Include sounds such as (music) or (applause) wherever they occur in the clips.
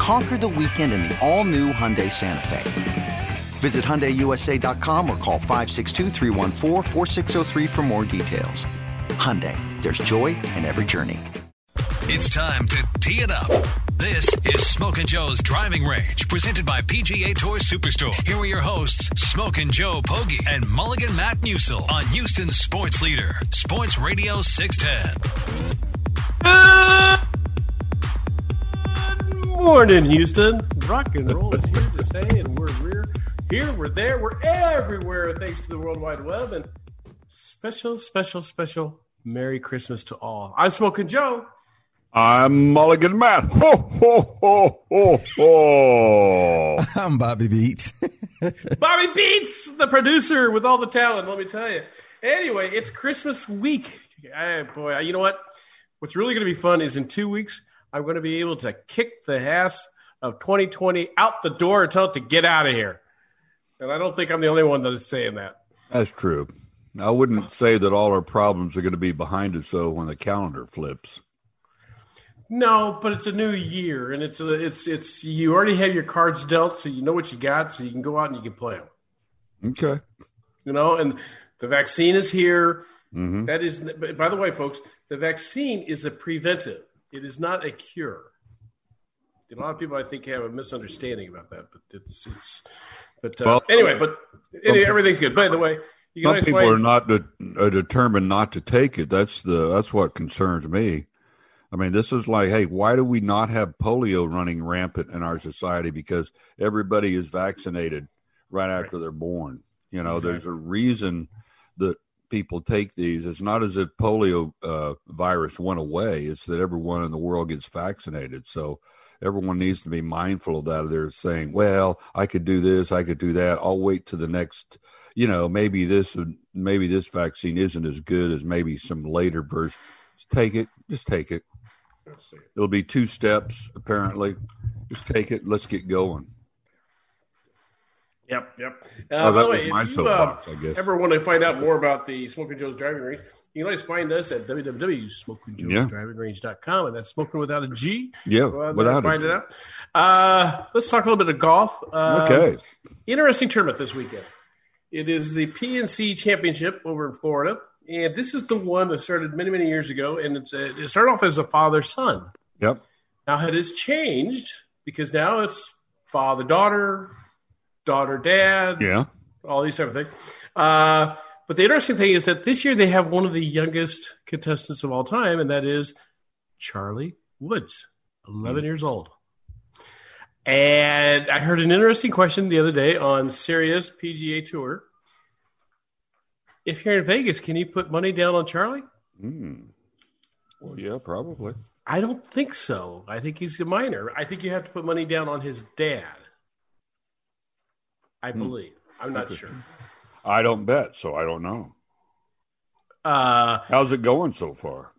Conquer the weekend in the all new Hyundai Santa Fe. Visit HyundaiUSA.com or call 562 for more details. Hyundai, there's joy in every journey. It's time to tee it up. This is Smokin' Joe's Driving Range, presented by PGA Tour Superstore. Here are your hosts, Smokin' Joe Poggi and Mulligan Matt Musil on Houston's Sports Leader, Sports Radio 610. Good morning, Houston. Rock and roll is here to stay, and we're, we're here, we're there, we're everywhere, thanks to the World Wide Web. And special, special, special Merry Christmas to all. I'm Smokin' Joe. I'm Mulligan Matt. Ho, ho, ho, ho, ho. (laughs) I'm Bobby Beats. (laughs) Bobby Beats, the producer with all the talent, let me tell you. Anyway, it's Christmas week. Hey, boy, you know what? What's really going to be fun is in two weeks, I'm going to be able to kick the ass of 2020 out the door and tell it to get out of here. And I don't think I'm the only one that is saying that. That's true. I wouldn't say that all our problems are going to be behind us, though, when the calendar flips. No, but it's a new year, and it's a, it's it's you already have your cards dealt, so you know what you got, so you can go out and you can play them. Okay. You know, and the vaccine is here. Mm-hmm. That is, by the way, folks, the vaccine is a preventive. It is not a cure. A lot of people, I think, have a misunderstanding about that, but it's it's. But uh, Well, anyway, but anyway, everything's good. By the way, you Some people find- are not de- are determined not to take it. That's the that's what concerns me. I mean, this is like, hey, why do we not have polio running rampant in our society? Because everybody is vaccinated right after they're born. You know, there's a reason that people take these. It's not as if polio uh, virus went away. It's that everyone in the world gets vaccinated. So everyone needs to be mindful of that. They're saying, well, I could do this, I could do that. I'll wait to the next, you know, maybe this, maybe this vaccine isn't as good as maybe some later version. Just take it. Just take it. It'll be two steps, apparently. Just take it. Let's get going. Yep, yep. Oh, Uh, by the way, if you uh, soapbox, I guess. ever want to find out more about the Smoking Joe's driving range, you can always find us at www.smokingjoesdrivingrange.com, and that's smoking without a G. Yeah, Go out without find G. it out. Uh, let's talk a little bit of golf. Uh, Okay. Interesting tournament this weekend. It is the PNC Championship over in Florida, and this is the one that started many, many years ago, and it's a, it started off as a father son. Yep. Now it has changed because now it's father daughter, daughter dad, Yeah. all these type of things. Uh, but the interesting thing is that this year they have one of the youngest contestants of all time, and that is Charlie Woods, 11 years old. And I heard an interesting question the other day on Sirius PGA Tour. If you're in Vegas, can you put money down on Charlie? Mm. Well, yeah, probably. I don't think so. I think he's a minor. I think you have to put money down on his dad. I believe. I'm not sure. I don't bet, so I don't know. Uh, How's it going so far?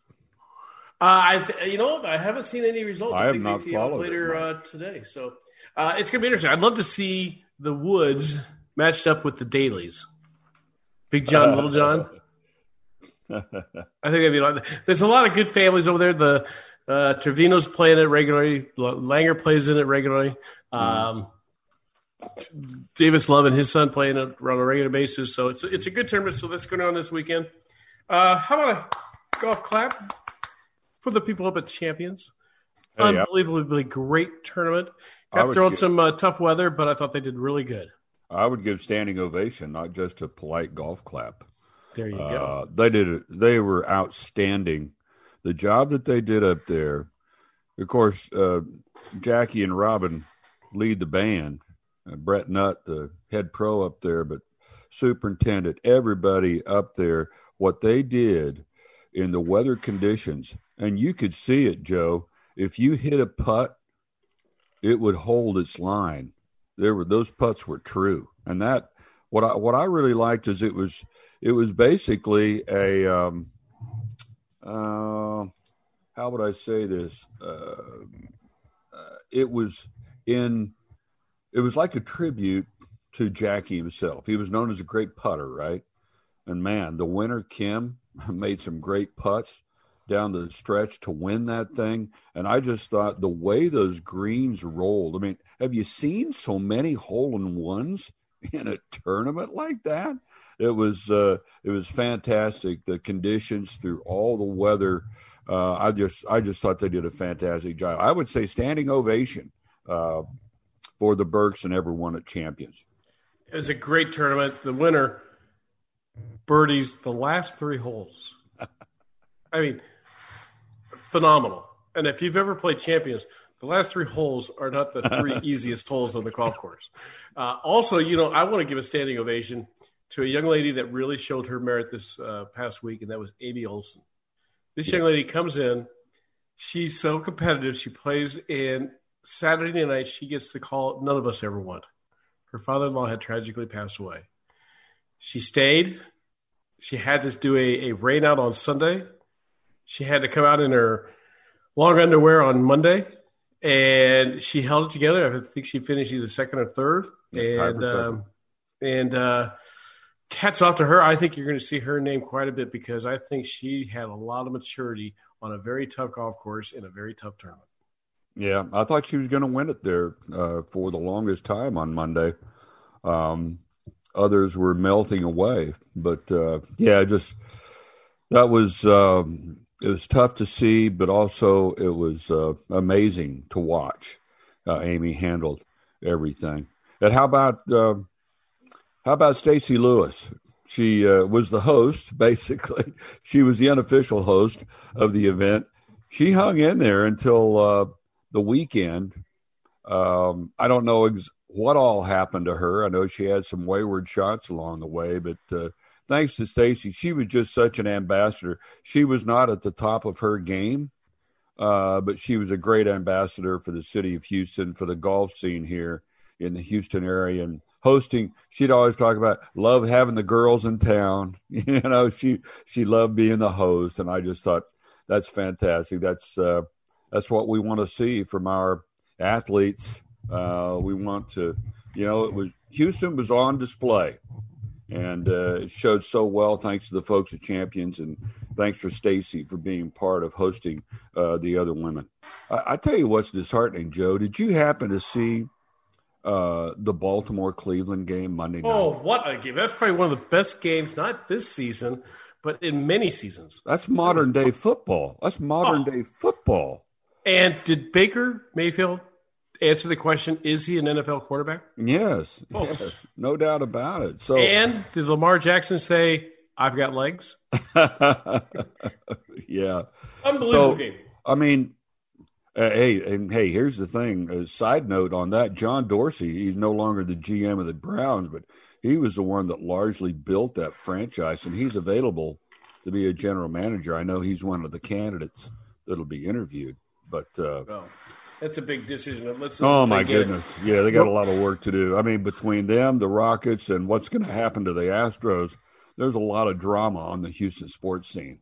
Uh, I, you know, I haven't seen any results. I have think not they followed it, later no. uh, today, so uh, it's gonna be interesting. I'd love to see the Woods matched up with the Dalys, Big John, (laughs) Little John. I think that'd be like. There's a lot of good families over there. The uh, Trevino's playing it regularly. Langer plays in it regularly. Um, Davis Love and his son playing it on a regular basis. So it's it's a good tournament. So that's going on this weekend. Uh, how about a golf clap for the people up at Champions? Hey, I- Unbelievably great tournament. Got thrown some uh, tough weather, but I thought they did really good. I would give standing ovation, not just a polite golf clap. There you Uh, go. they did it. They were outstanding. The job that they did up there. Of course, uh, Jackie and Robin lead the band. Uh, Brett Nutt, the head pro up there, but superintendent, everybody up there. What they did in the weather conditions, and you could see it, Joe. If you hit a putt, it would hold its line. There were those putts were true, and that what I what I really liked is it was it was basically a um, uh, how would I say this? Uh, uh, it was in it was like a tribute to Jackie himself. He was known as a great putter, right? And man, the winner Kim (laughs) made some great putts down the stretch to win that thing. And I just thought the way those greens rolled. I mean, have you seen so many hole in ones (laughs) in a tournament like that? It was uh, it was fantastic. The conditions through all the weather. Uh, I just I just thought they did a fantastic job. I would say standing ovation uh, for the Burkes and everyone at Champions. It was a great tournament. The winner birdies the last three holes. (laughs) I mean, phenomenal. And if you've ever played champions, the last three holes are not the three (laughs) easiest holes on the golf course. Uh, also, you know, I want to give a standing ovation to a young lady that really showed her merit this uh, past week, and that was Amy Olson. This young lady comes in. She's so competitive. She plays, and Saturday night she gets the call none of us ever want. Her father-in-law had tragically passed away. She stayed. She had to do a, a rain out on Sunday. She had to come out in her long underwear on Monday, and she held it together. I think she finished either second or third. Yeah, and um, and uh, hats off to her. I think you're going to see her name quite a bit because I think she had a lot of maturity on a very tough golf course in a very tough tournament. Yeah, I thought she was going to win it there uh, for the longest time on Monday. Um, others were melting away, but uh, yeah, just that was um, it was tough to see, but also it was uh, amazing to watch. Amy handled everything. And how about uh, how about Stacy Lewis? She uh, was the host, (laughs) basically. She was the unofficial host of the event. She hung in there until uh, the weekend. Um, I don't know ex- what all happened to her. I know she had some wayward shots along the way, but uh, thanks to Stacy, she was just such an ambassador. She was not at the top of her game, uh, but she was a great ambassador for the city of Houston, for the golf scene here in the Houston area, and hosting. She'd always talk about love having the girls in town. (laughs) You know, she she loved being the host, and I just thought that's fantastic. That's uh, that's what we want to see from our athletes. Uh, we want to, you know, it was Houston was on display, and uh, it showed so well thanks to the folks at Champions, and thanks for Stacy for being part of hosting uh, the other women. I, I tell you what's disheartening, Joe. Did you happen to see uh, the Baltimore Cleveland game Monday night? Oh, what a game! That's probably one of the best games, not this season, but in many seasons. That's modern day football. That's modern Oh. day football. And did Baker Mayfield answer the question? Is he an NFL quarterback? Yes, Oh. yes, no doubt about it. So, And did Lamar Jackson say, "I've got legs"? (laughs) yeah, Unbelievable So- game. I mean, uh, hey, and hey, here's the thing. A side note on that: John Dorsey, he's no longer the GM of the Browns, but he was the one that largely built that franchise, and he's available to be a general manager. I know he's one of the candidates that'll be interviewed. But uh, Oh, that's a big decision. Let's. oh my get it. goodness, yeah, they got a lot of work to do. I mean, between them, the Rockets, and what's going to happen to the Astros, there's a lot of drama on the Houston sports scene.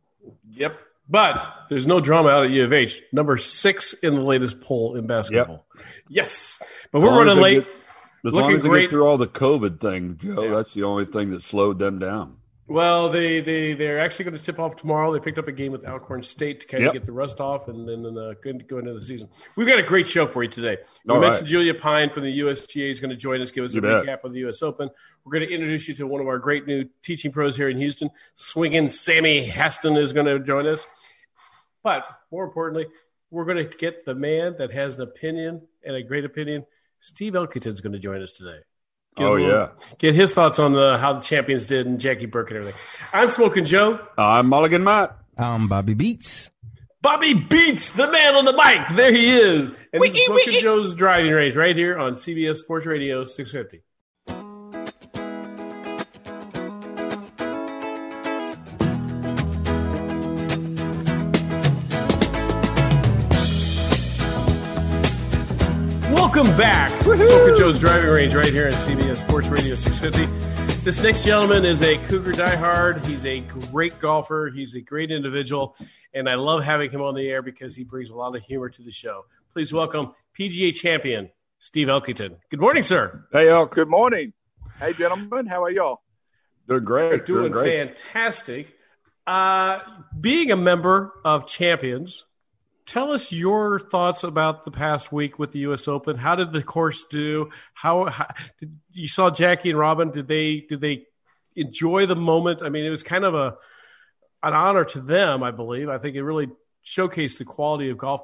Yep. But there's no drama out at U of H. Number six in the latest poll in basketball. Yes. But we're running late. get- as long as they great. get through all the COVID thing, Joe, Yeah. that's the only thing that slowed them down. Well, they they they're actually going to tip off tomorrow. They picked up a game with Alcorn State to kind Yep. of get the rust off, and then uh, go go into the season. We've got a great show for you today. We All mentioned right. Julia Pine from the USGA is going to join us, give us a You bet. recap of the U.S. Open. We're going to introduce you to one of our great new teaching pros here in Houston. Swinging Sammy Haston is going to join us. But more importantly, we're going to get the man that has an opinion and a great opinion. Steve Elkington is going to join us today. Get Oh, little- yeah. Get his thoughts on the how the champions did and Jackie Burke and everything. I'm Smoking Joe. I'm Mulligan Matt. I'm Bobby Beats. Bobby beats the man on the mic. There he is. And this is Smoking Joe's driving range right here on CBS Sports Radio 650. Welcome back. Smoking Joe's driving range right here on CBS Sports Radio 650. This next gentleman is a Cougar diehard. He's a great golfer. He's a great individual, and I love having him on the air because he brings a lot of humor to the show. Please welcome PGA champion Steve Elkington. Good morning, sir. Hey, y'all. Good morning. Hey, gentlemen. How are y'all? Doing great. Doing great. fantastic. Uh, being a member of Champions, tell us your thoughts about the past week with the U.S. Open. How did the course do? How, how did, you saw Jackie and Robin? Did they did they enjoy the moment? I mean, it was kind of a an honor to them, I believe. I think it really showcased the quality of golf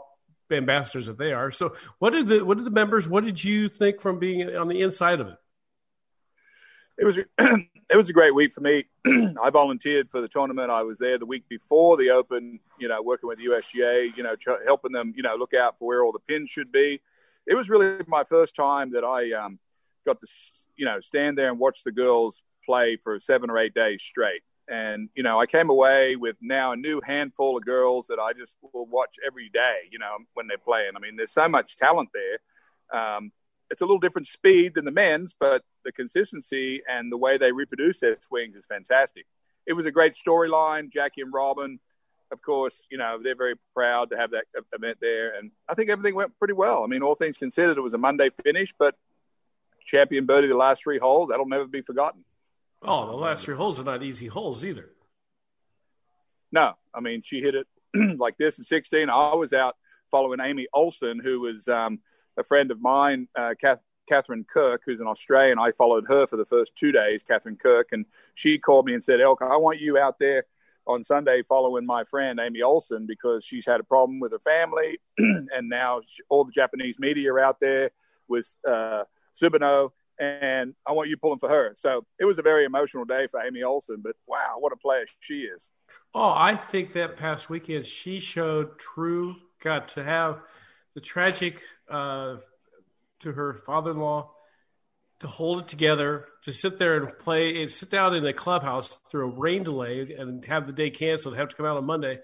ambassadors that they are. So, what did the what did the members? What did you think from being on the inside of it? It was (clears throat) it was a great week for me. (clears throat) I volunteered for the tournament. I was there the week before the Open. You know, working with USGA. You know, tr- helping them. You know, look out for where all the pins should be. It was really my first time that I um, got to you know stand there and watch the girls play for seven or eight days straight. And you know, I came away with now a new handful of girls that I just will watch every day. You know, when they're playing. I mean, there's so much talent there. Um, it's a little different speed than the men's, but the consistency and the way they reproduce their swings is fantastic. It was a great storyline. Jackie and Robin, of course, you know, they're very proud to have that event there. And I think everything went pretty well. I mean, all things considered, it was a Monday finish, but champion birdie the last three holes, that'll never be forgotten. Oh, the last three holes are not easy holes either. No, I mean, she hit it (clears throat) like this at 16. I was out following Amy Olson, who was um, a friend of mine, uh, Kath, Katherine Kirk, who's an Australian. I followed her for the first two days, Katherine Kirk, and she called me and said, Elk, I want you out there on Sunday following my friend Amy Olson because she's had a problem with her family, (clears throat) and now she, all the Japanese media are out there with uh, Shibuno, and I want you pulling for her. So it was a very emotional day for Amy Olson, but wow, what a player she is. Oh, I think that past weekend she showed true got to have the tragic uh, to her father-in-law to hold it together, to sit there and play, and sit down in a clubhouse through a rain delay and have the day canceled, have to come out on Monday,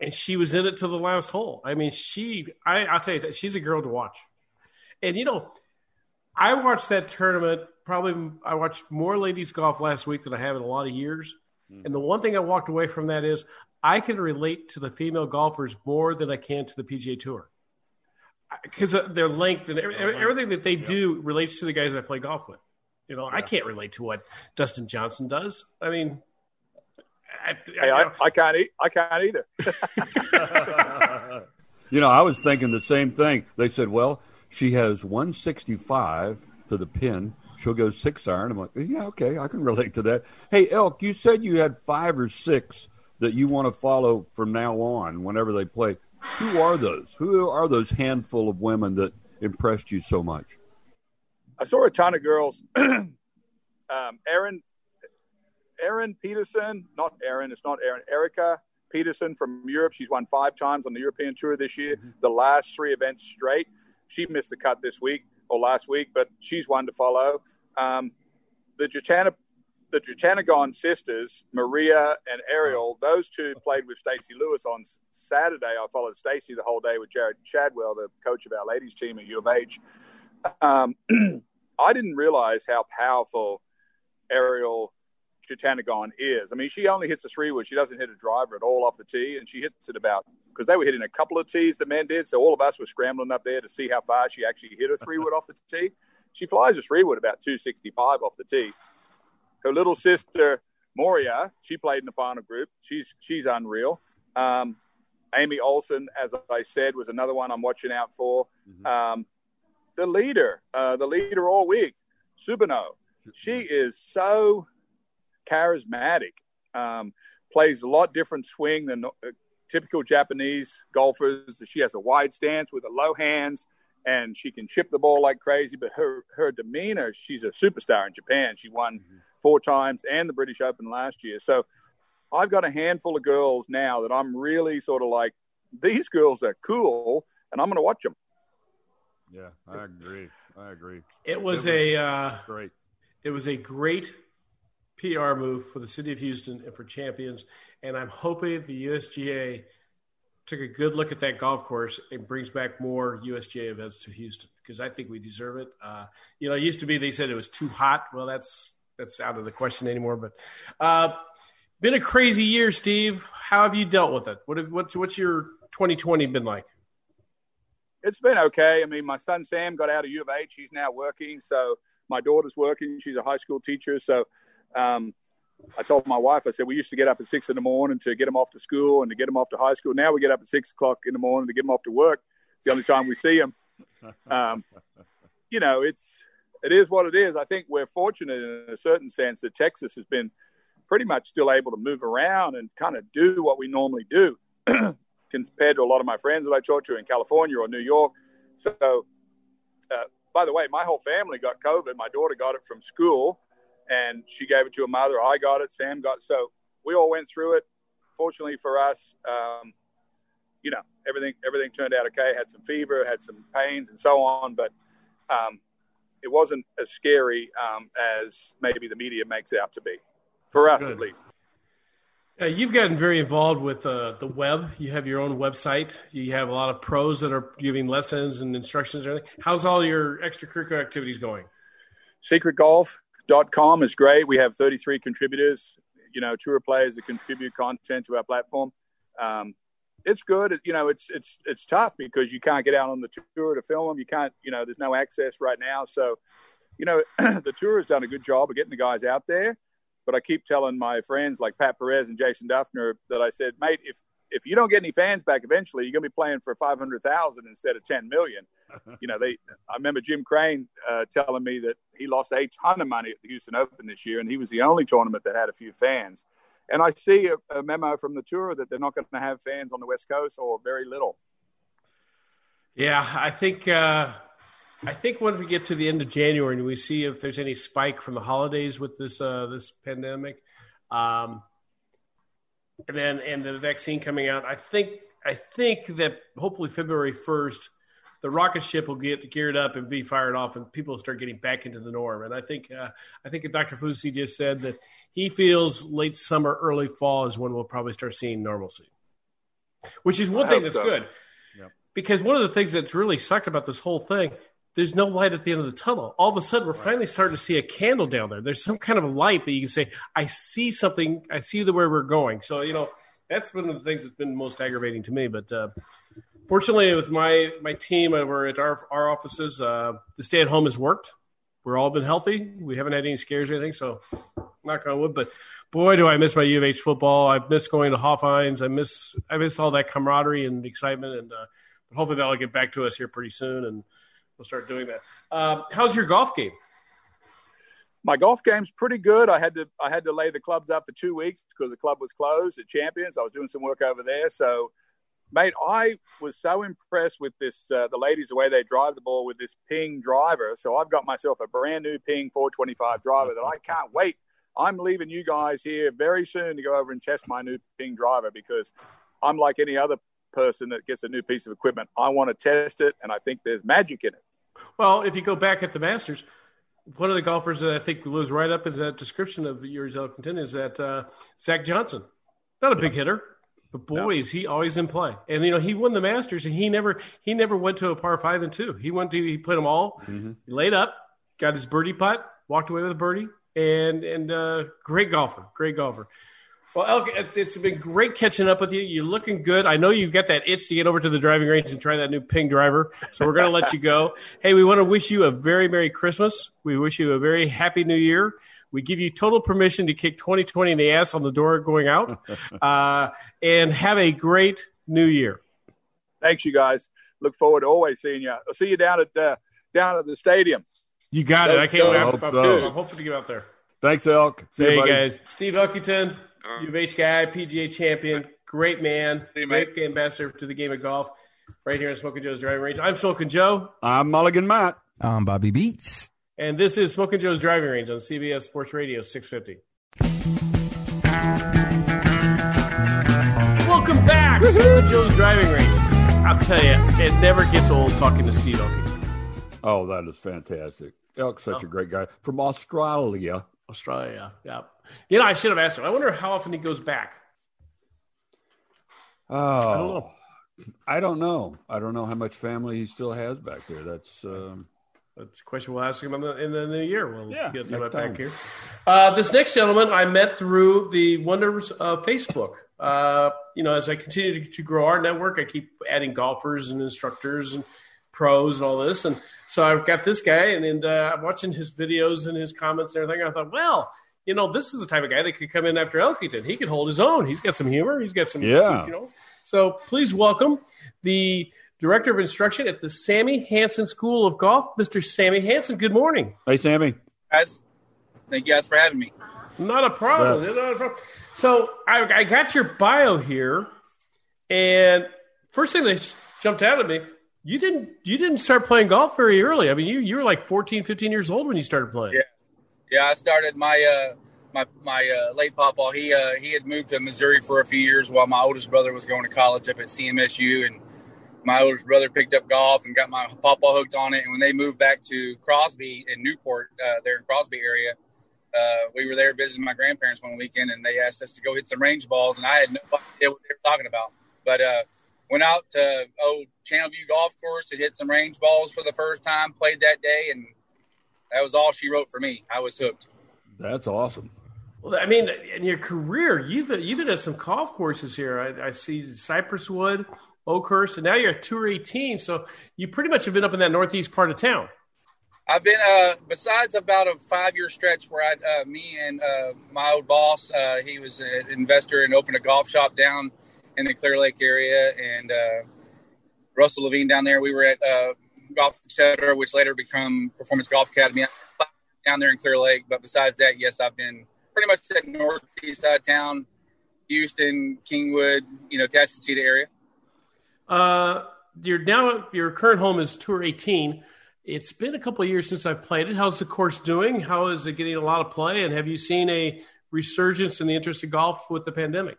and she was in it to the last hole. I mean, she, I, I'll tell you, she's a girl to watch. And you know, I watched that tournament. Probably, I watched more ladies golf last week than I have in a lot of years. And the one thing I walked away from that is I can relate to the female golfers more than I can to the PGA Tour because uh, their length and every, everything that they do relates to the guys I play golf with. You know, I can't relate to what Dustin Johnson does. I mean, I, Hey, I, I can't. E- I can't either. (laughs) (laughs) You know, I was thinking the same thing. They said, well, she has 165 to the pin. She'll go six iron. I'm like, yeah, okay, I can relate to that. Hey, Elk, you said you had five or six that you want to follow from now on whenever they play. Who are those? Who are those handful of women that impressed you so much? I saw a ton of girls. (clears throat) um, Erin, Erin Peterson, not Erin, it's not Erin. Erica Peterson from Europe. She's won five times on the European Tour this year. The last three events straight. She missed the cut this week or last week, but she's one to follow. Um, the Jatana, the Jutanugarn sisters, Maria and Ariel, those two played with Stacy Lewis on Saturday. I followed Stacy the whole day with Jared Chadwell, the coach of our ladies team at U of H. Um, (clears throat) I didn't realize how powerful Ariya Jutanugarn is. I mean, she only hits a three wood. She doesn't hit a driver at all off the tee, and she hits it about because they were hitting a couple of tees the men did. So all of us were scrambling up there to see how far she actually hit a three wood off the tee. She flies a three wood about 265 off the tee. Her little sister Moriya, she played in the final group. She's she's unreal. Um, Amy Olson, as I said, was another one I'm watching out for. Um, the leader, uh, the leader all week, Shibuno. She is so charismatic. Um, plays a lot different swing than uh, typical Japanese golfers. She has a wide stance with a low hands, and she can chip the ball like crazy. But her her demeanor, she's a superstar in Japan. She won mm-hmm. Four times and the British Open last year. So I've got a handful of girls now that I'm really sort of like these girls are cool, and I'm going to watch them. Yeah, I agree. I agree. It was, it was a uh, great. It was a great PR move for the city of Houston and for champions, and I'm hoping the USGA took a good look at that golf course and brings back more USGA events to Houston because I think we deserve it. Uh, you know, it used to be they said it was too hot. Well, that's that's out of the question anymore. But uh, been a crazy year, Steve. How have you dealt with it? What have, what's what's your 2020 been like? It's been okay. I mean, my son Sam got out of U of H. He's now working. So my daughter's working. She's a high school teacher. So um, I told my wife, I said, we used to get up at six in the morning to get them off to school and to get them off to high school. Now we get up at six o'clock in the morning to get them off to work. It's the only time we see them. Um, you know, it's it is what it is. I think we're fortunate in a certain sense that Texas has been pretty much still able to move around and kind of do what we normally do (clears throat) compared to a lot of my friends that I talk to in California or New York. So, uh, by the way, my whole family got COVID. My daughter got it from school and she gave it to her mother. I got it. Sam got it. So we all went through it. Fortunately for us, um, you know, everything everything turned out okay. Had some fever, had some pains, and so on, but um, it wasn't as scary um, as maybe the media makes out to be, for us Good. at least. Uh, you've gotten very involved with uh, the web. You have your own website. You have a lot of pros that are giving lessons and instructions. And everything. How's all your extracurricular activities going? Secret Golf com is great. We have 33 contributors, you know, tour players that contribute content to our platform. Um, it's good. You know, it's it's it's tough because you can't get out on the tour to film them. You can't, you know, there's no access right now. So, you know, (clears throat) the tour has done a good job of getting the guys out there. But I keep telling my friends like Pat Perez and Jason Dufner that I said, mate, if if you don't get any fans back eventually, you're going to be playing for 500,000 instead of 10 million. (laughs) you know, they, I remember Jim Crane uh, telling me that he lost a ton of money at the Houston Open this year, and he was the only tournament that had a few fans. And I see a, a memo from the tour that they're not going to have fans on the West Coast or very little. Yeah, I think, uh, I think when we get to the end of January and we see if there's any spike from the holidays with this, uh, this pandemic, um, and then and the vaccine coming out. I think I think that hopefully February first, the rocket ship will get geared up and be fired off, and people will start getting back into the norm. And I think uh, I think Dr. Fauci just said that he feels late summer, early fall is when we'll probably start seeing normalcy, which is one I thing that's so. good. Because one of the things that's really sucked about this whole thing there's no light at the end of the tunnel. All of a sudden, we're right. finally starting to see a candle down there. There's some kind of a light that you can say, I see something. I see the way we're going. So, you know, that's one of the things that's been most aggravating to me. But uh, fortunately, with my my team over at our our offices, uh, the stay at home has worked. We're all been healthy. We haven't had any scares or anything. So, knock on wood. But boy, do I miss my U of H football. I miss going to Hofheinz. I miss I miss all that camaraderie and excitement. And uh, hopefully that'll get back to us here pretty soon. And we'll start doing that. Uh, how's your golf game? My golf game's pretty good. I had to I had to lay the clubs up for two weeks because the club was closed at Champions. I was doing some work over there, so mate, I was so impressed with this uh, the ladies the way they drive the ball with this Ping driver. So I've got myself a brand new Ping 425 driver that I can't wait. I'm leaving you guys here very soon to go over and test my new Ping driver because I'm like any other person that gets a new piece of equipment. I want to test it, and I think there's magic in it. Well, if you go back at the Masters, one of the golfers that I think lives right up in that description of yours, Elkington, is that uh, Zach Johnson. Not a big hitter, but boy, is he always in play. And you know, he won the Masters, and he never he never went to a par five and two. He went to he played them all. Mm-hmm. Laid up, got his birdie putt, walked away with a birdie, and and uh, great golfer, great golfer. Well, Elk, it's been great catching up with you. You're looking good. I know you got that itch to get over to the driving range and try that new Ping driver. So we're going to let you go. (laughs) Hey, we want to wish you a very Merry Christmas. We wish you a very Happy New Year. We give you total permission to kick 2020 in the ass on the door going out, (laughs) uh, and have a great New Year. Thanks, you guys. Look forward to always seeing you. I'll see you down at uh, down at the stadium. You got so, it. I can't wait. I'm, so. I'm hoping to get out there. Thanks, Elk. See hey, you, guys. Steve Elkington. U of H guy, PGA champion, great man, great ambassador to the game of golf. right here at Smoking Joe's Driving Range. I'm Smoking Joe, I'm Mulligan Matt. I'm Bobby Beats. and this is Smoking Joe's Driving Range on CBS Sports Radio 650. Welcome back, Smoking Joe's Driving Range. I'll tell you, it never gets old talking to Steve Elke. Oh, that is fantastic. Elk's such oh. a great guy from Australia. Australia, yeah. You know, I should have asked him. I wonder how often he goes back. Oh, know. I don't know. I don't know how much family he still has back there. That's um, That's a question we'll ask him in the, in the new year. We'll Yeah, get to next that back here. Uh, this next gentleman I met through the wonders of Facebook. Uh, you know, as I continue to, to grow our network, I keep adding golfers and instructors and pros and all this. And so I've got this guy, and, and uh, I'm watching his videos and his comments and everything. I thought, well, you know, this is the type of guy that could come in after Elkington. He could hold his own. He's got some humor. He's got some, Yeah. you know. So please welcome the director of instruction at the Sammy Hansen School of Golf, Mr. Sammy Hansen. Good morning. hey, Sammy. guys. Thank you guys for having me. Not a problem. Yeah. Not a problem. So I, I got your bio here, and first thing that jumped out at me, you didn't you didn't start playing golf very early. I mean, you you were like 14, 15 years old when you started playing. Yeah. Yeah, I started my uh, my my uh, late papa. He uh, he had moved to Missouri for a few years while my oldest brother was going to college up at CMSU, and my oldest brother picked up golf and got my papa hooked on it. And when they moved back to Crosby in Newport, uh, there in Crosby area, uh, we were there visiting my grandparents one weekend, and they asked us to go hit some range balls, and I had no idea what they were talking about. But uh, went out to old Channelview Golf Course and hit some range balls for the first time. Played that day, and that was all she wrote for me. I was hooked. That's awesome. Well, I mean, in your career, you've you've been at some golf courses here. I, I see Cypresswood, Oakhurst, and now you're at Tour 18. So you pretty much have been up in that northeast part of town. I've been uh, besides about a five year stretch where I, uh, me and uh, my old boss, uh, he was an investor and opened a golf shop down in the Clear Lake area, and uh, Russell Levine down there. We were at uh, Golf Center, which later become Performance Golf Academy down there in Clear Lake. But besides that, yes, I've been pretty much at northeast side of town, Houston, Kingwood, you know, Atascocita area. Uh, your now your current home is Tour 18. It's been a couple of years since I've played it. How's the course doing? How is it getting a lot of play? And have you seen a resurgence in the interest of golf with the pandemic?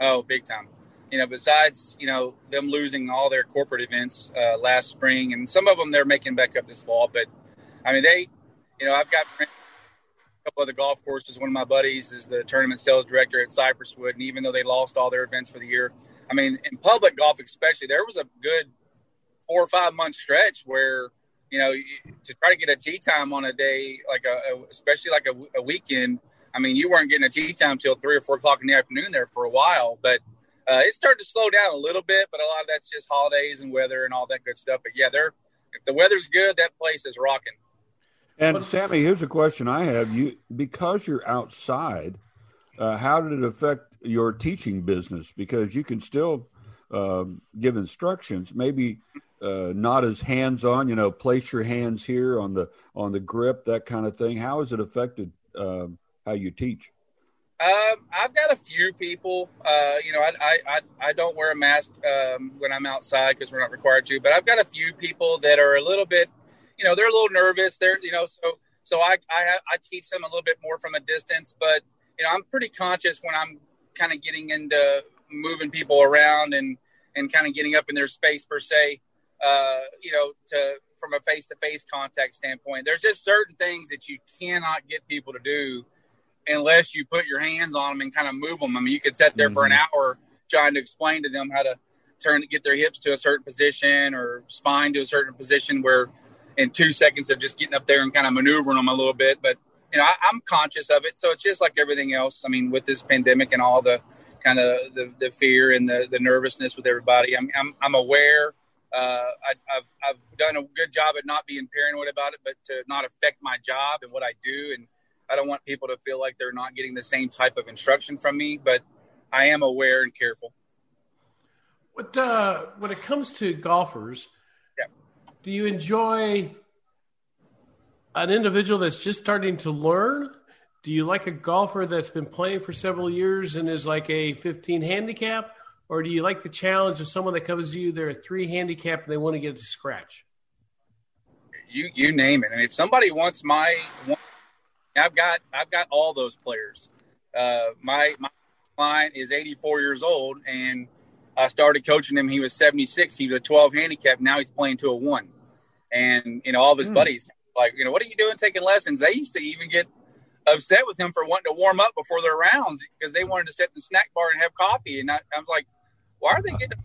Oh, big time. You know, besides, you know, them losing all their corporate events uh, last spring, and some of them they're making back up this fall. But, I mean, they, you know, I've got a couple of the golf courses. One of my buddies is the tournament sales director at Cypress Wood. And even though they lost all their events for the year, I mean, in public golf especially, there was a good four or five month stretch where, you know, to try to get a tee time on a day, like a, a especially like a, a weekend, I mean, you weren't getting a tee time till three or four o'clock in the afternoon there for a while, but uh, it's starting to slow down a little bit. But a lot of that's just holidays and weather and all that good stuff. But yeah, they're if the weather's good, that place is rocking. And Sammy, here's a question I have: you because you're outside, uh, how did it affect your teaching business? Because you can still um, give instructions, maybe uh, not as hands-on. You know, place your hands here on the on the grip, that kind of thing. How has it affected um, how you teach? Um, I've got a few people. Uh, you know, I, I, I, I don't wear a mask um, when I'm outside because we're not required to. But I've got a few people that are a little bit, you know, they're a little nervous. They're, you know, so so I I, I teach them a little bit more from a distance. But you know, I'm pretty conscious when I'm kind of getting into moving people around and and kind of getting up in their space per se. Uh, you know, to from a face to face contact standpoint, there's just certain things that you cannot get people to do unless you put your hands on them and kind of move them. I mean, you could sit there for an hour trying to explain to them how to turn, get their hips to a certain position or spine to a certain position where in two seconds of just getting up there and kind of maneuvering them a little bit. But, you know, I, I'm conscious of it. So it's just like everything else. I mean, with this pandemic and all the kind of the, the fear and the, the nervousness with everybody, I'm, I'm, I'm aware. Uh, I, I've, I've done a good job at not being paranoid about it, but to not affect my job and what I do. And I don't want people to feel like they're not getting the same type of instruction from me, but I am aware and careful. What uh, when it comes to golfers, Yeah. do you enjoy an individual that's just starting to learn? Do you like a golfer that's been playing for several years and is like a 15 handicap? or do you like the challenge of someone that comes to you? They're a three handicap and they want to get to scratch. You you name it. And if somebody wants my, I've got I've got all those players. Uh, my my client is 84 years old, and I started coaching him. He was 76. He was a 12 handicap. Now he's playing to a one, and you know all of his mm. buddies like, you know, what are you doing taking lessons? They used to even get upset with him for wanting to warm up before their rounds because they wanted to sit in the snack bar and have coffee. And I, I was like, why are they getting?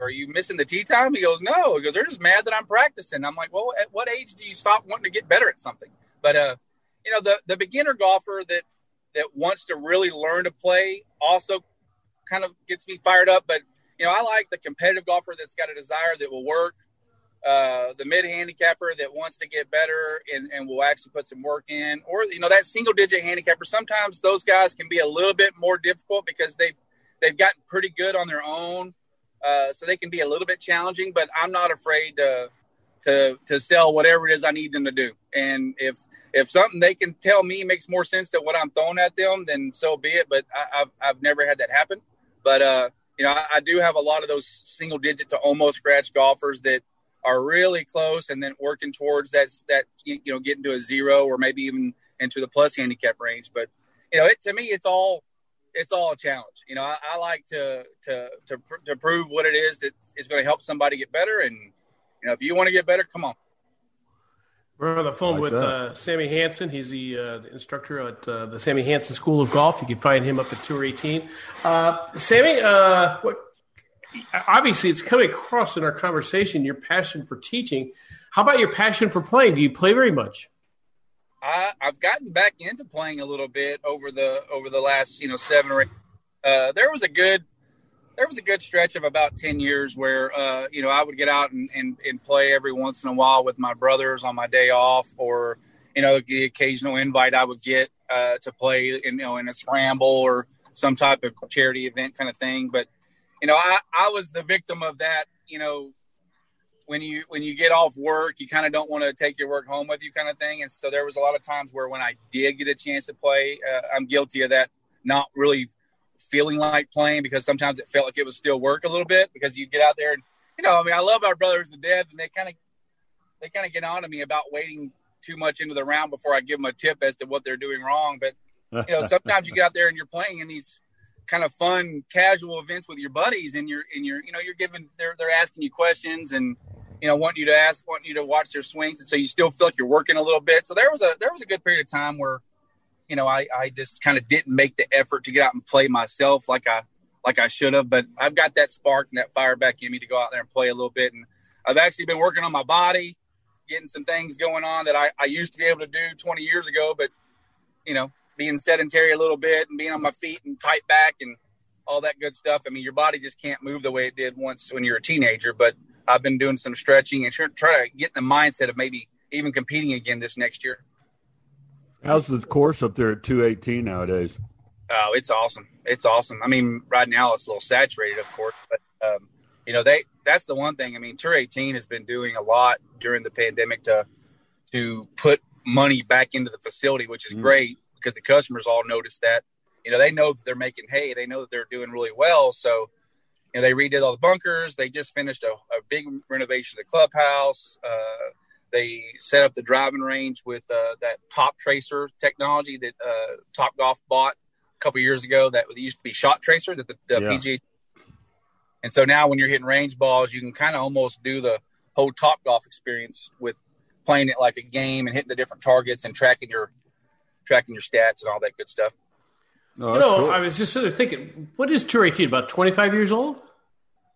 Are you missing the tee time? He goes, no. He goes, they're just mad that I'm practicing. I'm like, well, at what age do you stop wanting to get better at something? But uh, you know, the the beginner golfer that that wants to really learn to play also kind of gets me fired up. But you know, I like the competitive golfer that's got a desire that will work uh, the mid handicapper that wants to get better and, and will actually put some work in, or you know that single digit handicapper. Sometimes those guys can be a little bit more difficult because they've they've gotten pretty good on their own, uh, so they can be a little bit challenging. But I'm not afraid to to to sell whatever it is I need them to do, and if if something they can tell me makes more sense than what I'm throwing at them, then so be it. But I, have I've never had that happen. But uh, you know, I, I do have a lot of those single digit to almost scratch golfers that are really close and then working towards that that you know getting to a zero or maybe even into the plus handicap range. But you know, it to me, it's all it's all a challenge. You know, I, I like to, to to to prove what it is that is going to help somebody get better, and you know, if you want to get better, come on. We're on the phone like with uh, Sammy Hansen. He's the, uh, the instructor at uh, the Sammy Hansen School of Golf. You can find him up at Tour 18. Uh, Sammy, uh, what obviously it's coming across in our conversation your passion for teaching. How about your passion for playing? Do you play very much? I, I've gotten back into playing a little bit over the over the last you know seven or eight. Uh, there was a good there was a good stretch of about 10 years where uh, you know i would get out and, and, and, play every once in a while with my brothers on my day off or you know the occasional invite i would get uh, to play in, you know in a scramble or some type of charity event kind of thing but you know, I, I was the victim of that, you know, when you when you get off work, you kind of don't want to take your work home with you, kind of thing. And so there was a lot of times where when I did get a chance to play, uh, I'm guilty of that, not really feeling like playing because sometimes it felt like it was still work a little bit because you get out there and you know, I mean, I love our brothers to death, and they kind of they kind of get on to me about waiting too much into the round before I give them a tip as to what they're doing wrong. But you know, (laughs) sometimes you get out there and you're playing in these kind of fun casual events with your buddies and you're and you're you know you're giving they're they're asking you questions and you know want you to ask want you to watch their swings and so you still feel like you're working a little bit so there was a there was a good period of time where you know i i just kind of didn't make the effort to get out and play myself like i like i should have but i've got that spark and that fire back in me to go out there and play a little bit and i've actually been working on my body getting some things going on that i i used to be able to do 20 years ago but you know being sedentary a little bit and being on my feet and tight back and all that good stuff. I mean, your body just can't move the way it did once when you're a teenager. But I've been doing some stretching and try to get the mindset of maybe even competing again this next year. How's the course up there at Tour 18 nowadays? Oh, it's awesome. It's awesome. I mean, right now it's a little saturated, of course, but um, you know, they that's the one thing. I mean, Tour 18 has been doing a lot during the pandemic to to put money back into the facility, which is mm. great because the customers all notice that. You know, they know that they're making hay. They know that they're doing really well. So, you know, they redid all the bunkers. They just finished a, a big renovation of the clubhouse. Uh, they set up the driving range with uh, that top tracer technology that uh, Top Golf bought a couple years ago. That used to be shot tracer that the, the yeah. PGA. And so now, when you're hitting range balls, you can kind of almost do the whole Top Golf experience with playing it like a game and hitting the different targets and tracking your tracking your stats and all that good stuff. No, you know, cool. I was just sort of thinking, what is Tour 18? About 25 years old?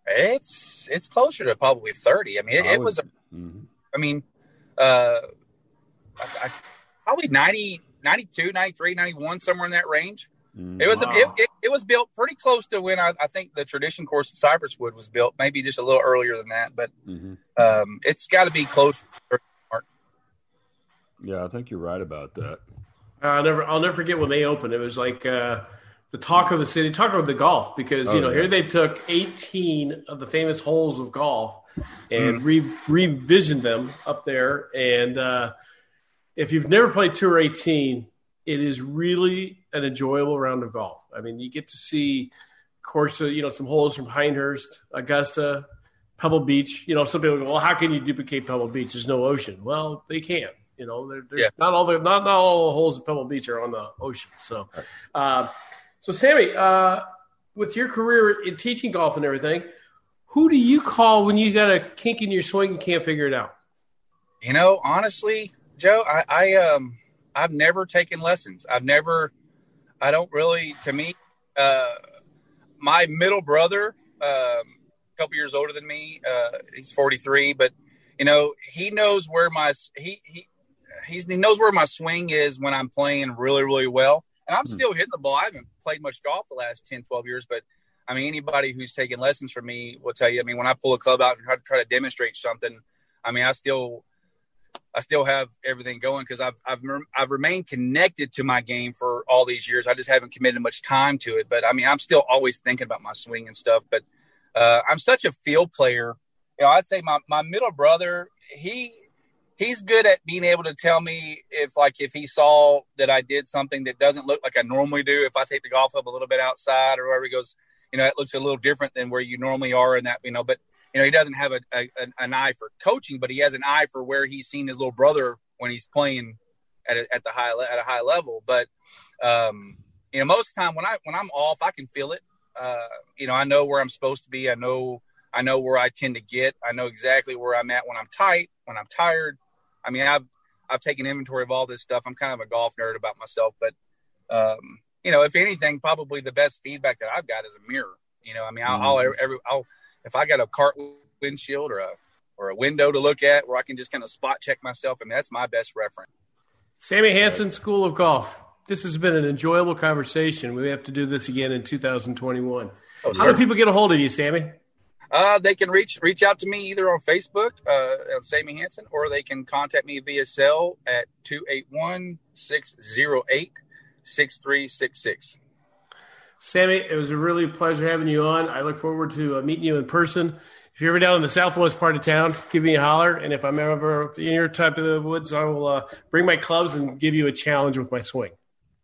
It's it's closer to probably 30. I mean, it, it was, a, mm-hmm. I mean, uh, I, I, probably 90, 92, 93, 91, somewhere in that range. Mm, it was wow. it, it, it, was built pretty close to when I, I, think the tradition course at Cypresswood was built, maybe just a little earlier than that, but mm-hmm. um, it's got to be close. Yeah, I think you're right about that. I'll never I'll never forget when they opened. It was like uh, the talk of the city, talk of the golf, because you oh, know yeah. here they took 18 of the famous holes of golf and mm. re- revisioned them up there. And uh, if you've never played Tour 18, it is really an enjoyable round of golf. I mean, you get to see course, uh, you know, some holes from Pinehurst, Augusta, Pebble Beach. You know, some people go, well, how can you duplicate Pebble Beach? There's no ocean. Well, they can. You know, there's Yeah. not all the not, not all the holes at Pebble Beach are on the ocean. So, uh, so Sammy, uh, with your career in teaching golf and everything, who do you call when you got a kink in your swing and can't figure it out? You know, honestly, Joe, I, I um I've never taken lessons. I've never I don't really to me uh my middle brother, um a couple years older than me, uh he's 43, but you know, he knows where my he he he knows where my swing is when I'm playing really really well. And I'm still hitting the ball. I haven't played much golf the last 10, 12 years, but I mean, anybody who's taken lessons from me will tell you. I mean, when I pull a club out and try to, try to demonstrate something, I mean, I still, I still have everything going because I've, I've, I've remained connected to my game for all these years. I just haven't committed much time to it. But I mean, I'm still always thinking about my swing and stuff. But uh, I'm such a field player. You know, I'd say my, my middle brother, he, he's good at being able to tell me if like if he saw that I did something that doesn't look like I normally do. If I take the golf club a little bit outside or wherever he goes, you know, it looks a little different than where you normally are in that, you know, but you know, he doesn't have a, a an eye for coaching, but he has an eye for where he's seen his little brother when he's playing at a, at the high at a high level. But um, you know, most of the time when I when I'm off, I can feel it. Uh, you know, I know where I'm supposed to be. I know I know where I tend to get. I know exactly where I'm at when I'm tight, when I'm tired. I mean, I've I've taken inventory of all this stuff. I'm kind of a golf nerd about myself, but um, you know, if anything, probably the best feedback that I've got is a mirror. You know, I mean, I'll, I'll every I'll if I got a cart windshield or a or a window to look at where I can just kind of spot check myself. I mean, that's my best reference. Sammy Hansen School of Golf. This has been an enjoyable conversation. We have to do this again in 2021. Oh, How do people get a hold of you, Sammy? Uh, they can reach reach out to me either on Facebook, uh, Sammy Hansen, or they can contact me via cell at 281-608-6366. Sammy, it was a really pleasure having you on. I look forward to uh, meeting you in person. If you're ever down in the southwest part of town, give me a holler. And if I'm ever in your type of the woods, I will uh, bring my clubs and give you a challenge with my swing.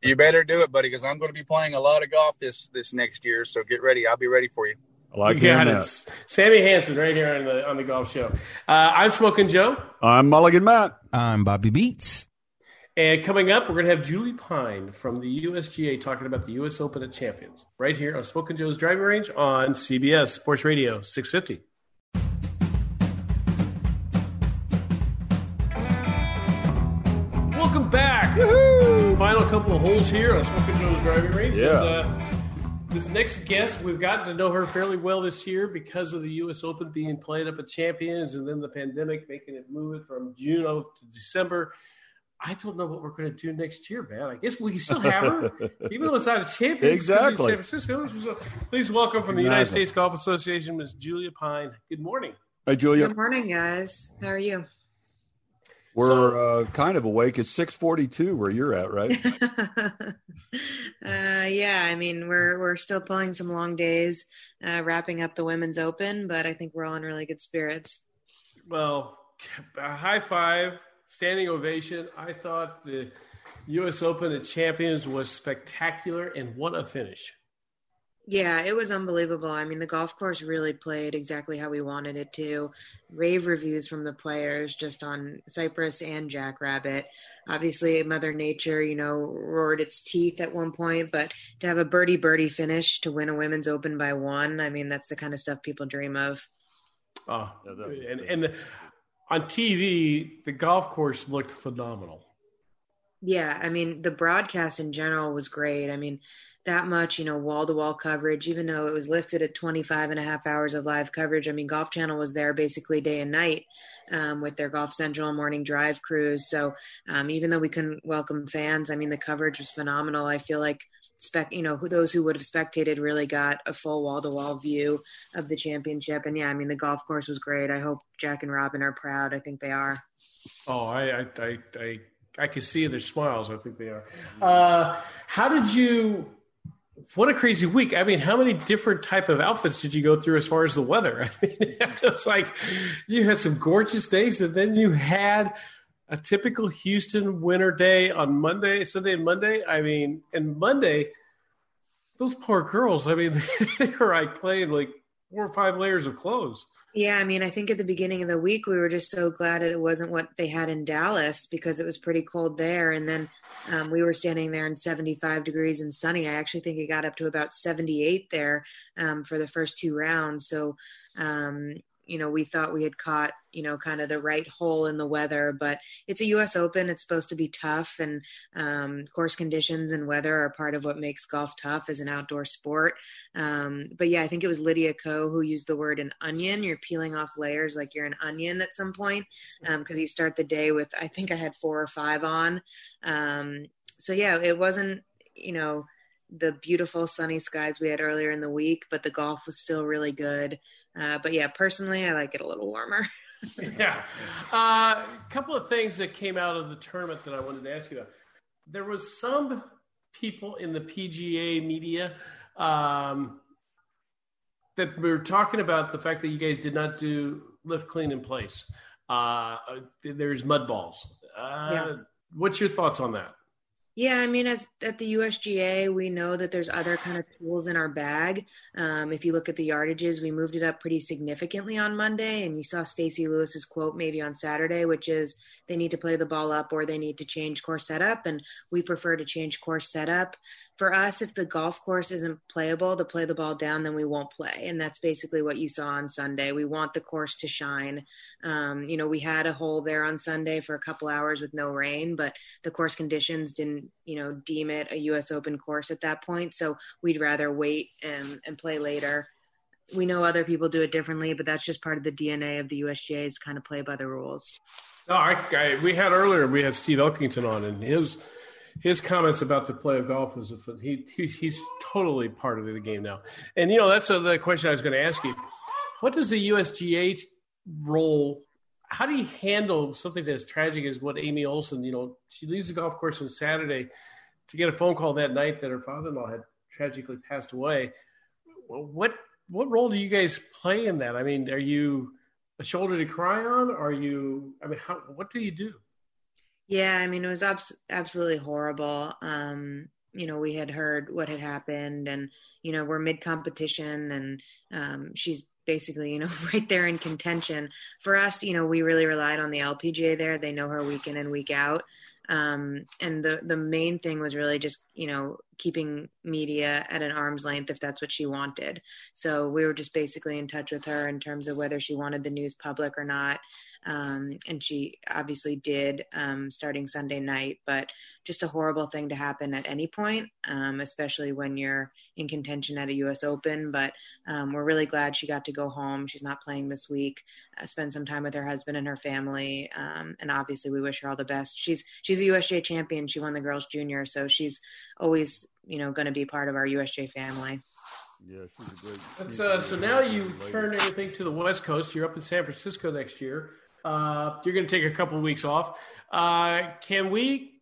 You better do it, buddy, because I'm going to be playing a lot of golf this this next year. So get ready. I'll be ready for you. I like You hearing got that. it. Sammy Hansen right here on the on the golf show. Uh, I'm Smoking Joe. I'm Mulligan Matt. I'm Bobby Beats. And coming up, we're going to have Julie Pine from the USGA talking about the U.S. Open at Champions right here on Smoking Joe's Driving Range on CBS Sports Radio 650. Welcome back. Final couple of holes here on Smoking Joe's Driving Range. Yeah. And, uh, this next guest, we've gotten to know her fairly well this year because of the U.S. Open being played up at Champions and then the pandemic making it move it from June to December. I don't know what we're going to do next year, man. I guess we still have her, (laughs) even though it's not a champion. It's gonna Exactly. San Francisco. So please welcome from the United States Golf Association, Ms. Julia Pine. Good morning. Hi, Julia. Good morning, guys. How are you? We're uh, kind of awake. It's 642 where you're at, right? (laughs) uh, yeah, I mean we're we're still pulling some long days, uh, wrapping up the women's open, but I think we're all in really good spirits. Well, a high five, standing ovation. I thought the U.S. Open at Champions was spectacular, and what a finish! Yeah, it was unbelievable. I mean, the golf course really played exactly how we wanted it to. Rave reviews from the players just on Cypress and Jackrabbit. Obviously, Mother Nature, you know, roared its teeth at one point, but to have a birdie birdie finish to win a women's open by one, I mean, that's the kind of stuff people dream of. Oh, Yeah, that was and and the, on TV, the golf course looked phenomenal. Yeah, I mean, the broadcast in general was great. I mean, that much, you know, wall to wall coverage, even though it was listed at 25 and a half hours of live coverage. I mean, Golf Channel was there basically day and night um, with their Golf Central Morning Drive crews. So um, even though we couldn't welcome fans, I mean, the coverage was phenomenal. I feel like, spec, you know, who, those who would have spectated really got a full wall to wall view of the championship. And yeah, I mean, the golf course was great. I hope Jack and Robin are proud. I think they are. Oh, I I I I, I can see their smiles. I think they are. Uh, how did you? What a crazy week! I mean, how many different type of outfits did you go through as far as the weather? (laughs) I mean, it was like you had some gorgeous days, and then you had a typical Houston winter day on Monday, Sunday, and Monday. I mean, and Monday those poor girls. I mean, (laughs) they were like playing like four or five layers of clothes. Yeah, I mean, I think at the beginning of the week we were just so glad it wasn't what they had in Dallas because it was pretty cold there, and then um, we were standing there in 75 degrees and sunny. I actually think it got up to about 78 there um, for the first two rounds. So, um, you know, we thought we had caught, you know, kind of the right hole in the weather, but it's a U.S. Open. It's supposed to be tough, and um, course conditions and weather are part of what makes golf tough as an outdoor sport. Um, but yeah, I think it was Lydia Ko who used the word an onion. You're peeling off layers like you're an onion at some point because um, you start the day with, I think I had four or five on. Um, so yeah, it wasn't, you know the beautiful sunny skies we had earlier in the week, but the golf was still really good. Uh, but yeah, personally, I like it a little warmer. (laughs) yeah. A uh, couple of things that came out of the tournament that I wanted to ask you about. There was some people in the PGA media um, that were talking about the fact that you guys did not do lift clean in place. Uh, there's mud balls. Uh, yeah. What's your thoughts on that? Yeah, I mean, as at the USGA, we know that there's other kind of tools in our bag. Um, if you look at the yardages, we moved it up pretty significantly on Monday, and you saw Stacy Lewis's quote maybe on Saturday, which is they need to play the ball up or they need to change course setup, and we prefer to change course setup for us, if the golf course isn't playable to play the ball down, then we won't play. And that's basically what you saw on Sunday. We want the course to shine. Um, you know, we had a hole there on Sunday for a couple hours with no rain, but the course conditions didn't, you know, deem it a U.S. Open course at that point. So we'd rather wait and, and play later. We know other people do it differently, but that's just part of the DNA of the USGA is kind of play by the rules. No, I, I, we had earlier, we had Steve Elkington on, and his – his comments about the play of golf was he, he he's totally part of the game now. And you know that's a, the question I was going to ask you. What does the USGA role? How do you handle something as tragic as what Amy Olson? You know, she leaves the golf course on Saturday to get a phone call that night that her father-in-law had tragically passed away. What what role do you guys play in that? I mean, are you a shoulder to cry on? Are you? I mean, how, what do you do? Yeah, I mean, it was abs- absolutely horrible. Um, you know, we had heard what had happened, and you know, we're mid competition, and um, she's basically, you know, (laughs) right there in contention. For us, you know, we really relied on the LPGA there. They know her week in and week out. Um, and the the main thing was really just, you know, keeping media at an arm's length if that's what she wanted. So we were just basically in touch with her in terms of whether she wanted the news public or not. Um, and she obviously did um, starting Sunday night, but just a horrible thing to happen at any point, um, especially when you're in contention at a U.S. Open. But um, we're really glad she got to go home. She's not playing this week. Uh, spend some time with her husband and her family, um, and obviously we wish her all the best. She's she's a USGA champion. She won the girls junior, so she's always you know going to be part of our USJ family. Yeah, she's a great. She's uh, so now you turn everything to the West Coast. You're up in San Francisco next year. Uh, you're going to take a couple of weeks off. Uh, can we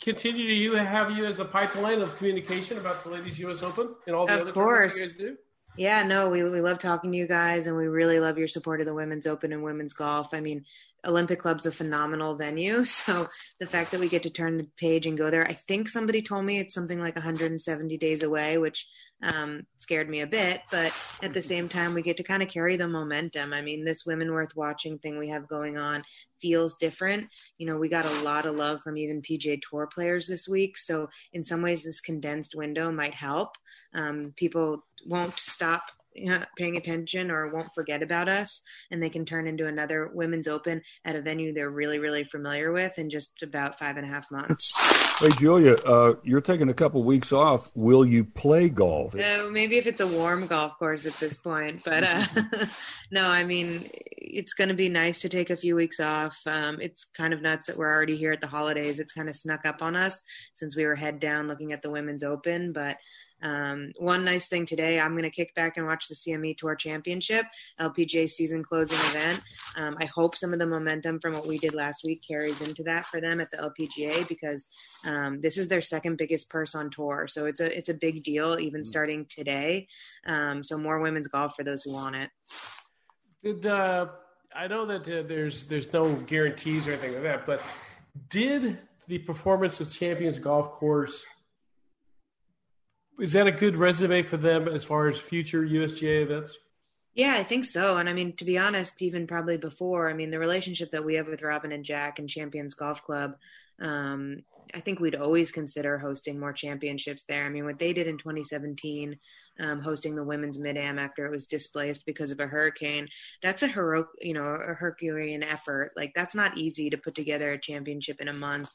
continue to you have you as the pipeline of communication about the Ladies U.S. Open and all the of other course. you guys do? Yeah, no, we we love talking to you guys, and we really love your support of the women's open and women's golf. I mean, Olympic Club's a phenomenal venue, (laughs) so the fact that we get to turn the page and go there, I think somebody told me it's something like 170 days away, which um, scared me a bit. But at the same time, we get to kind of carry the momentum. I mean, this women worth watching thing we have going on feels different. You know, we got a lot of love from even PGA Tour players this week, so in some ways, this condensed window might help. Um, people won't stop paying attention or won't forget about us and they can turn into another women's open at a venue they're really really familiar with in just about five and a half months. Hey julia uh, you're taking a couple weeks off. Will you play golf? Uh, maybe if it's a warm golf course at this point but uh, (laughs) no i mean it's going to be nice to take a few weeks off. Um, it's kind of nuts that we're already here at the holidays. It's kind of snuck up on us since we were head down looking at the women's open but um, one nice thing today, I'm going to kick back and watch the CME Tour Championship, LPGA season closing event. Um, I hope some of the momentum from what we did last week carries into that for them at the LPGA because um, this is their second biggest purse on tour, so it's a it's a big deal even mm. starting today. Um, so more women's golf for those who want it. Did uh, I know that uh, there's there's no guarantees or anything like that, but did the performance of Champions Golf Course is that a good resume for them as far as future USGA events? Yeah, I think so. And I mean, to be honest, even probably before, I mean, the relationship that we have with Robin and Jack and Champions Golf Club, um, I think we'd always consider hosting more championships there. I mean, what they did in 2017, um, hosting the women's mid am after it was displaced because of a hurricane, that's a heroic, you know, a Herculean effort. Like that's not easy to put together a championship in a month.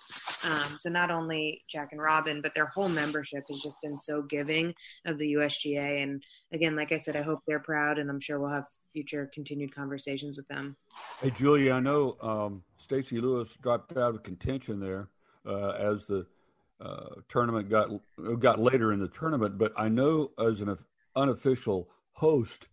Um, so not only Jack and Robin, but their whole membership has just been so giving of the USGA. And again, like I said, I hope they're proud, and I'm sure we'll have future continued conversations with them. Hey, Julia, I know um, Stacy Lewis dropped out of contention there uh, as the uh, tournament got got later in the tournament. But I know as an unofficial host,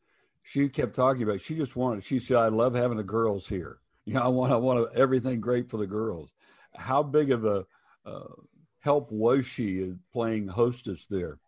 she kept talking about. She just wanted. She said, "I love having the girls here. (laughs) You know, I want I want everything great for the girls." How big of a uh, help was she in playing hostess there?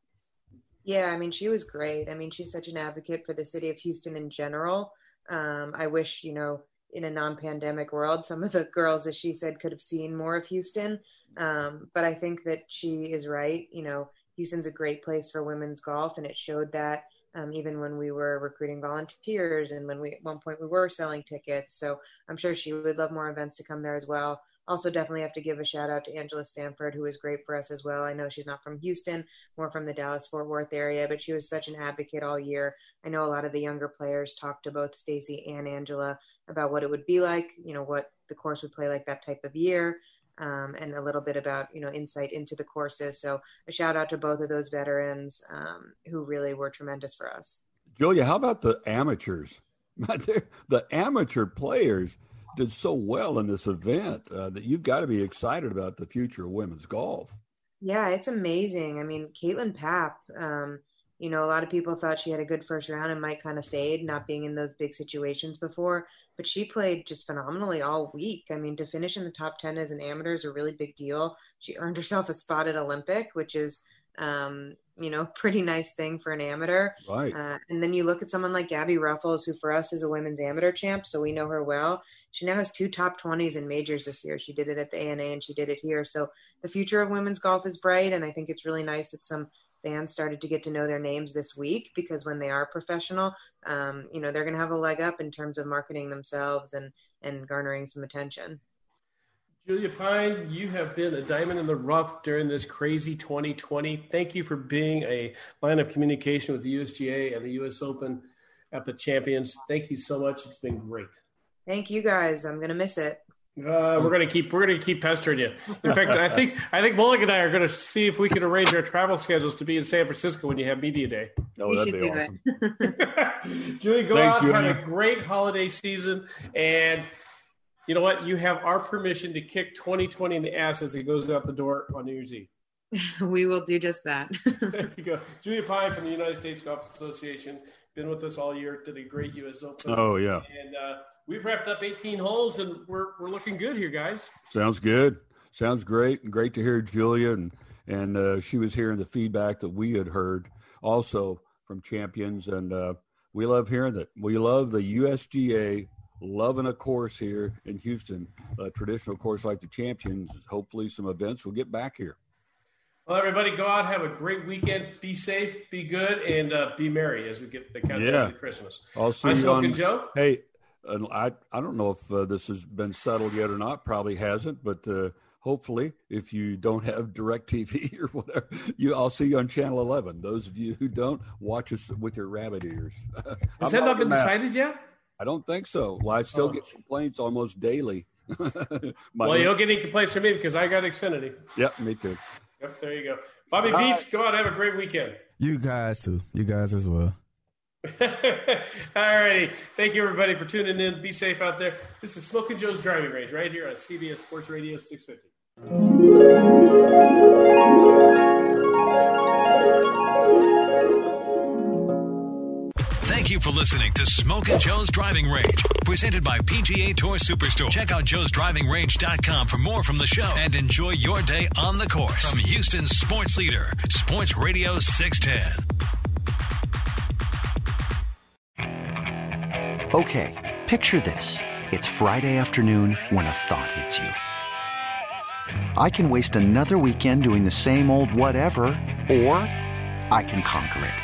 Yeah, I mean, she was great. I mean, she's such an advocate for the city of Houston in general. Um, I wish, you know, in a non-pandemic world some of the girls as she said could have seen more of houston. Um, but i think that she is right. You know houston's a great place for women's golf and it showed that um, even when we were recruiting volunteers and when we at one point we were selling tickets. So i'm sure she would love more events to come there as well also definitely have to give a shout out to Angela Stanford, who was great for us as well. I know she's not from Houston, more from the Dallas Fort Worth area, but she was such an advocate all year. I know a lot of the younger players talked to both Stacy and Angela about what it would be like, you know, what the course would play like that type of year. Um, and a little bit about you know insight into the courses. So a shout out to both of those veterans um, who really were tremendous for us. Julia, how about the amateurs? (laughs) the amateur players did so well in this event uh, that you've got to be excited about the future of women's golf. Yeah, it's amazing. I mean, Kaitlyn Papp, um, you know, a lot of people thought she had a good first round and might kind of fade, not being in those big situations before, but she played just phenomenally all week. I mean, to finish in the top 10 as an amateur is a really big deal. She earned herself a spot at Olympic, which is, um, you know, (laughs) pretty nice thing for an amateur. Right. Uh, and then you look at someone like Gabby Ruffels, who for us is a women's amateur champ, so we know her well. She now has two top 20s in majors this year. She did it at the ANA and she did it here. So the future of women's golf is bright, and I think it's really nice that some fans started to get to know their names this week because when they are professional, um, you know, they're going to have a leg up in terms of marketing themselves and and garnering some attention. Julia Pine, you have been a diamond in the rough during this crazy 2020. Thank you for being a line of communication with the USGA and the US Open at the Champions. Thank you so much. It's been great. Thank you guys. I'm going to miss it. Uh, we're gonna keep we're gonna keep pestering you. In fact, I think I think Mulligan and I are gonna see if we can arrange our travel schedules to be in San Francisco when you have media day. Oh, we that'd be awesome. (laughs) Julie, go Thanks, out, Julie. have a great holiday season, and you know what? You have our permission to kick 2020 in the ass as it goes out the door on New Year's Eve. (laughs) we will do just that. (laughs) there you go. Julia Pine from the United States Golf Association, been with us all year, did a great U.S. Open. Oh, yeah. And uh, we've wrapped up 18 holes, and we're, we're looking good here, guys. Sounds good. Sounds great. Great to hear Julia. And, and uh, she was hearing the feedback that we had heard also from champions. And uh, we love hearing that. We love the USGA loving a course here in Houston, a traditional course like the Champions. Hopefully, some events will get back here. Well, everybody, go out, have a great weekend. Be safe, be good, and uh, be merry as we get the countdown yeah. to Christmas. I'll see I'm you on, Joe. Hey, uh, I I don't know if uh, this has been settled yet or not. Probably hasn't, but uh, hopefully, if you don't (laughs) have DirecTV (laughs) or whatever, you I'll see you on Channel 11. Those of you who don't, watch us with your rabbit ears. (laughs) Has that not been decided yet? I don't think so. Well, I still oh. get complaints almost daily. (laughs) well, you'll get any complaints from me because I got Xfinity. Yep, me too. Yep, there you go. Bobby All Beats, right. go out have a great weekend. You guys too. You guys as well. (laughs) All righty. Thank you, everybody, for tuning in. Be safe out there. This is Smoking Joe's Driving Range right here on CBS Sports Radio 650. You for listening to Smoking Joe's Driving Range, presented by PGA Tour Superstore. Check out joesdrivingrange.com for more from the show and enjoy your day on the course. From Houston's sports leader, Sports Radio 610. Okay, picture this. It's Friday afternoon when a thought hits you. I can waste another weekend doing the same old whatever, or I can conquer it.